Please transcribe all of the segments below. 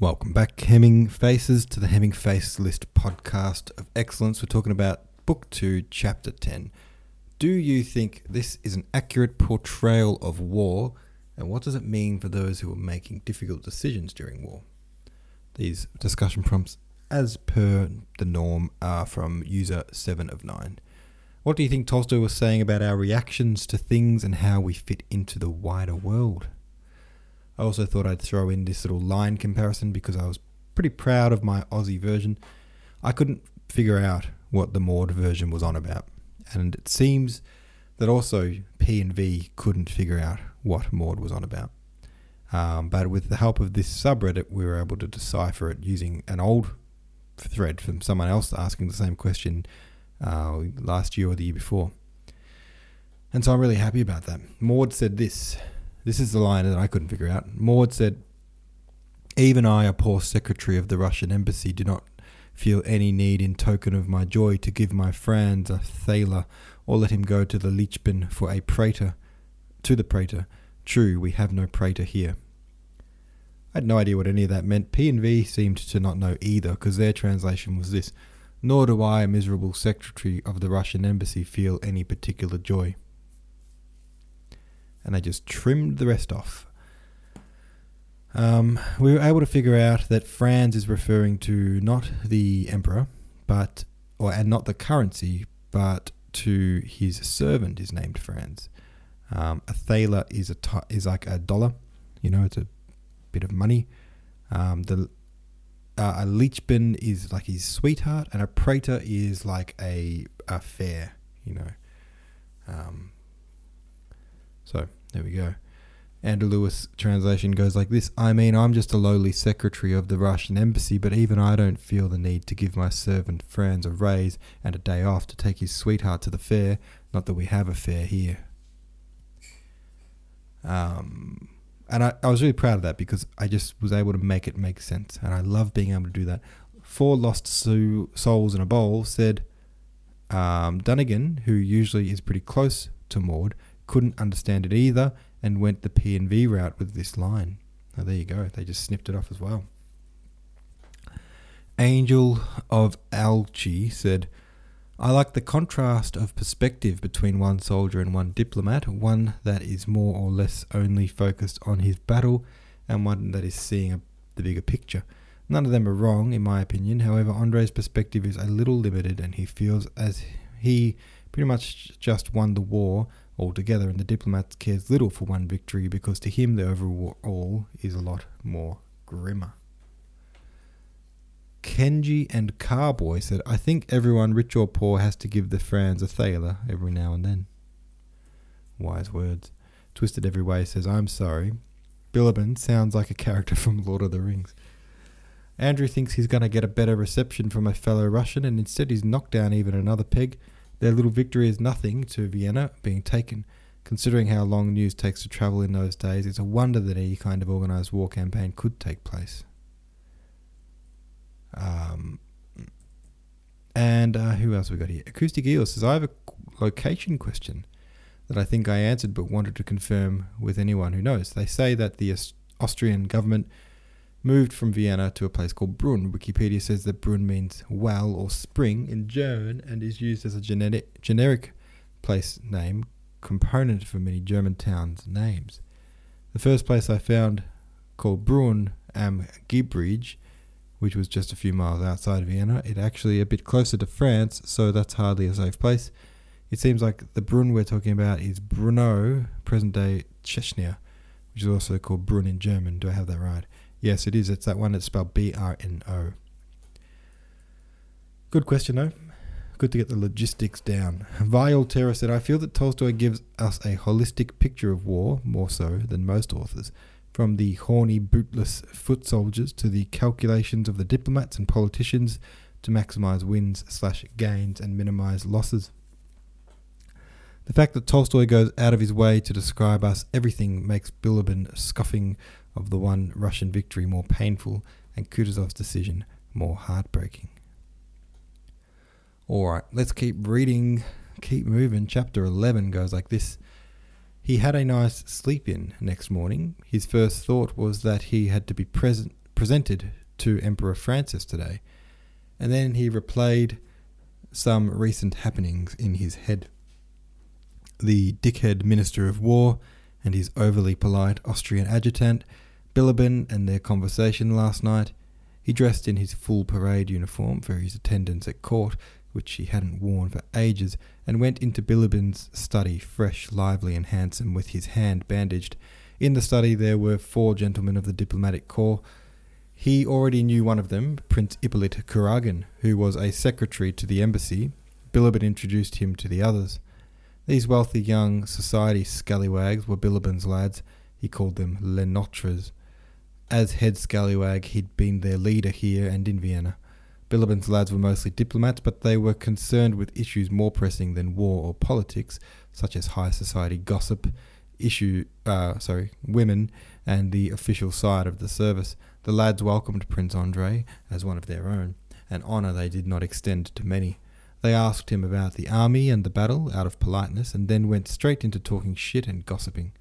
Welcome back, Hemming Faces, to the Hemming Face List podcast of excellence. We're talking about Book 2, Chapter 10. Do you think this is an accurate portrayal of war, and what does it mean for those who are making difficult decisions during war? These discussion prompts, as per the norm, are from user 7 of 9. What do you think Tolstoy was saying about our reactions to things and how we fit into the wider world? I also thought I'd throw in this little line comparison because I was pretty proud of my Aussie version. I couldn't figure out what the Maud version was on about, and it seems that also P and V couldn't figure out what Maud was on about. Um, but with the help of this subreddit, we were able to decipher it using an old thread from someone else asking the same question uh, last year or the year before. And so I'm really happy about that. Maud said this this is the line that I couldn't figure out. Maud said, Even I, a poor secretary of the Russian embassy, do not feel any need in token of my joy to give my Franz a thaler or let him go to the Liebchen for a Prater. To the Prater. True, we have no Prater here. I had no idea what any of that meant. P and V seemed to not know either, because their translation was this Nor do I, a miserable secretary of the Russian embassy, feel any particular joy and they just trimmed the rest off. Um, we were able to figure out that Franz is referring to not the emperor, but or and not the currency, but to his servant is named Franz. Um, a thaler is a t- is like a dollar, you know, it's a bit of money. Um, the uh, a Liebchen is like his sweetheart, and a Prater is like a a fair, you know. Um, there we go. Ander Louis translation goes like this I mean, I'm just a lowly secretary of the Russian embassy, but even I don't feel the need to give my servant Franz a raise and a day off to take his sweetheart to the fair. Not that we have a fair here. Um, and I, I was really proud of that because I just was able to make it make sense. And I love being able to do that. Four Lost Souls in a Bowl said um, Dunnigan, who usually is pretty close to Maud, couldn't understand it either and went the P and V route with this line. Now there you go. They just snipped it off as well. Angel of Alchi said, I like the contrast of perspective between one soldier and one diplomat, one that is more or less only focused on his battle, and one that is seeing a, the bigger picture. None of them are wrong, in my opinion. However, Andre's perspective is a little limited, and he feels as he pretty much just won the war altogether, and the diplomat cares little for one victory because to him the overall is a lot more grimmer. Kenji and Carboy said, I think everyone, rich or poor, has to give the Franz a thaler every now and then. Wise words. Twisted Every Way says, I'm sorry. Bilibin sounds like a character from Lord of the Rings. Andrew thinks he's going to get a better reception from a fellow Russian, and instead he's knocked down even another peg their little victory is nothing to Vienna being taken. Considering how long news takes to travel in those days, it's a wonder that any kind of organised war campaign could take place. Um, and uh, who else we got here? Acoustic Eel says, I have a location question that I think I answered but wanted to confirm with anyone who knows. They say that the Austrian government moved from Vienna to a place called Brunn. Wikipedia says that Brunn means well or spring in German and is used as a genetic, generic place name component for many German towns' names. The first place I found called Brunn am Gebirge, which was just a few miles outside Vienna. It actually a bit closer to France, so that's hardly a safe place. It seems like the Brunn we're talking about is Brno, present day Czechia, which is also called Brunn in German. Do I have that right? Yes, it is. It's that one that's spelled B R N O. Good question, though. Good to get the logistics down. Vial Terra said, I feel that Tolstoy gives us a holistic picture of war, more so than most authors. From the horny, bootless foot soldiers to the calculations of the diplomats and politicians to maximize wins slash gains and minimize losses. The fact that Tolstoy goes out of his way to describe us everything makes Bilibin scoffing of the one Russian victory more painful and Kutuzov's decision more heartbreaking. Alright, let's keep reading, keep moving. Chapter 11 goes like this. He had a nice sleep in next morning. His first thought was that he had to be present, presented to Emperor Francis today. And then he replayed some recent happenings in his head. The dickhead Minister of War and his overly polite Austrian adjutant, Bilibin, and their conversation last night. He dressed in his full parade uniform for his attendance at court, which he hadn't worn for ages, and went into Bilibin's study, fresh, lively, and handsome, with his hand bandaged. In the study there were four gentlemen of the diplomatic corps. He already knew one of them, Prince Ippolit Kuragin, who was a secretary to the embassy. Bilibin introduced him to the others. These wealthy young society scallywags were Bilibin's lads. He called them les nôtres. As head scallywag, he'd been their leader here and in Vienna. Bilibin's lads were mostly diplomats, but they were concerned with issues more pressing than war or politics, such as high society gossip, issue, uh, sorry, women, and the official side of the service. The lads welcomed Prince Andrei as one of their own, an honour they did not extend to many. They asked him about the army and the battle out of politeness, and then went straight into talking shit and gossiping.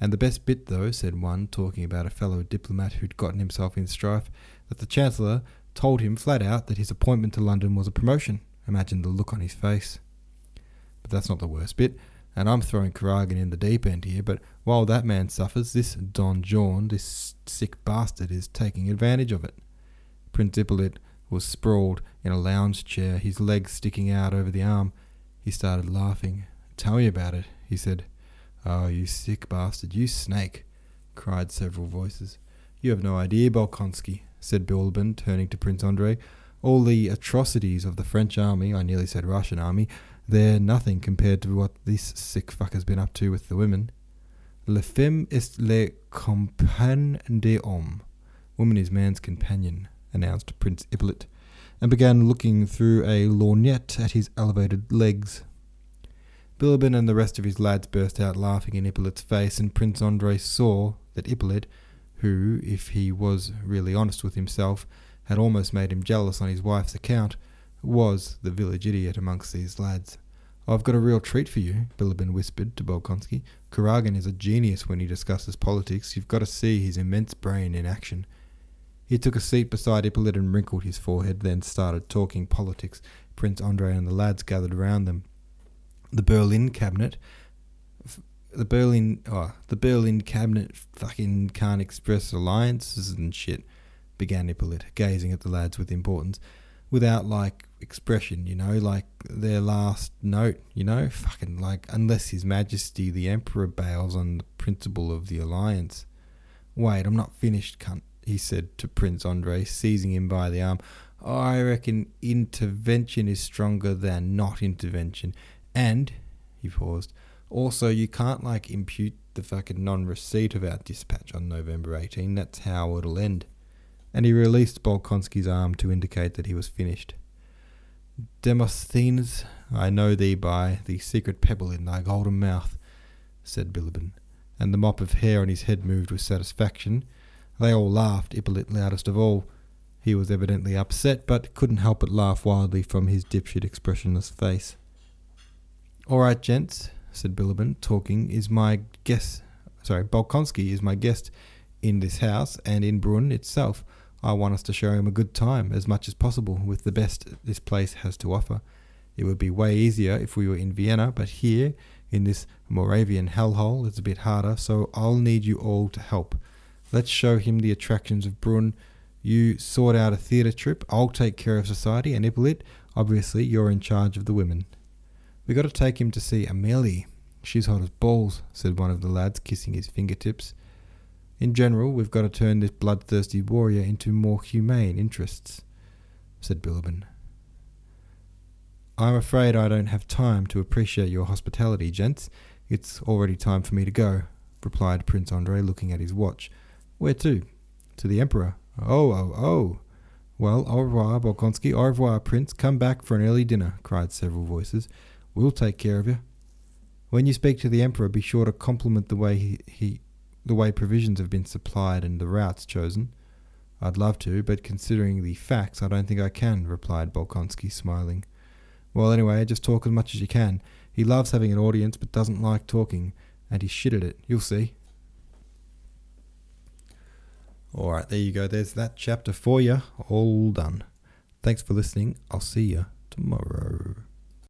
And the best bit, though, said one, talking about a fellow diplomat who'd gotten himself in strife, that the Chancellor told him flat out that his appointment to London was a promotion. Imagine the look on his face. But that's not the worst bit, and I'm throwing Kuragin in the deep end here, but while that man suffers, this Don Juan, this sick bastard, is taking advantage of it. Prince Ippolit was sprawled in a lounge chair, his legs sticking out over the arm. He started laughing. Tell me about it, he said. Oh, you sick bastard, you snake, cried several voices. You have no idea, Bolkonsky, said Bilibin, turning to Prince Andrei. All the atrocities of the French army, I nearly said Russian army, they're nothing compared to what this sick fucker's been up to with the women. Le femme est le compagne de homme. Woman is man's companion, announced Prince Ippolit, and began looking through a lorgnette at his elevated legs. Bilibin and the rest of his lads burst out laughing in Ippolit's face, and Prince Andrei saw that Ippolit who, if he was really honest with himself, had almost made him jealous on his wife's account, was the village idiot amongst these lads. I've got a real treat for you, Bilibin whispered to Bolkonsky. Kuragin is a genius when he discusses politics. You've got to see his immense brain in action. He took a seat beside Ippolit and wrinkled his forehead, then started talking politics. Prince Andrei and the lads gathered around them. The Berlin cabinet the Berlin, oh, the Berlin cabinet fucking can't express alliances and shit. Began Ippolit, gazing at the lads with importance, without like expression, you know, like their last note, you know, fucking like unless His Majesty the Emperor bails on the principle of the alliance. Wait, I'm not finished, cunt. He said to Prince Andrei, seizing him by the arm. I reckon intervention is stronger than not intervention, and he paused also, you can't like impute the fucking non receipt of our dispatch on November 18. That's how it'll end. And he released Bolkonsky's arm to indicate that he was finished. Demosthenes, I know thee by the secret pebble in thy golden mouth, said Bilibin, and the mop of hair on his head moved with satisfaction. They all laughed, Ippolit loudest of all. He was evidently upset, but couldn't help but laugh wildly from his dipshit expressionless face. All right, gents, said Bilibin, talking, is my guest. Sorry, Bolkonsky is my guest in this house and in Brunn itself. I want us to show him a good time as much as possible with the best this place has to offer. It would be way easier if we were in Vienna, but here, in this Moravian hellhole, it's a bit harder, so I'll need you all to help. Let's show him the attractions of Brunn. You sort out a theatre trip, I'll take care of society, and Ippolit, obviously, you're in charge of the women. We got to take him to see Amelie. She's hot as balls, said one of the lads, kissing his fingertips. In general, we've got to turn this bloodthirsty warrior into more humane interests, said Bilibin. I'm afraid I don't have time to appreciate your hospitality, gents. It's already time for me to go, replied Prince Andrei, looking at his watch. Where to? To the Emperor. Oh, oh, oh. Well, au revoir, Bolkonsky. Au revoir, Prince. Come back for an early dinner, cried several voices. We'll take care of you. When you speak to the Emperor, be sure to compliment the way he, he the way provisions have been supplied and the routes chosen. I'd love to, but considering the facts, I don't think I can, replied Bolkonsky, smiling. Well, anyway, just talk as much as you can. He loves having an audience, but doesn't like talking, and he's shit at it. You'll see. All right, there you go. There's that chapter for you. All done. Thanks for listening. I'll see you tomorrow.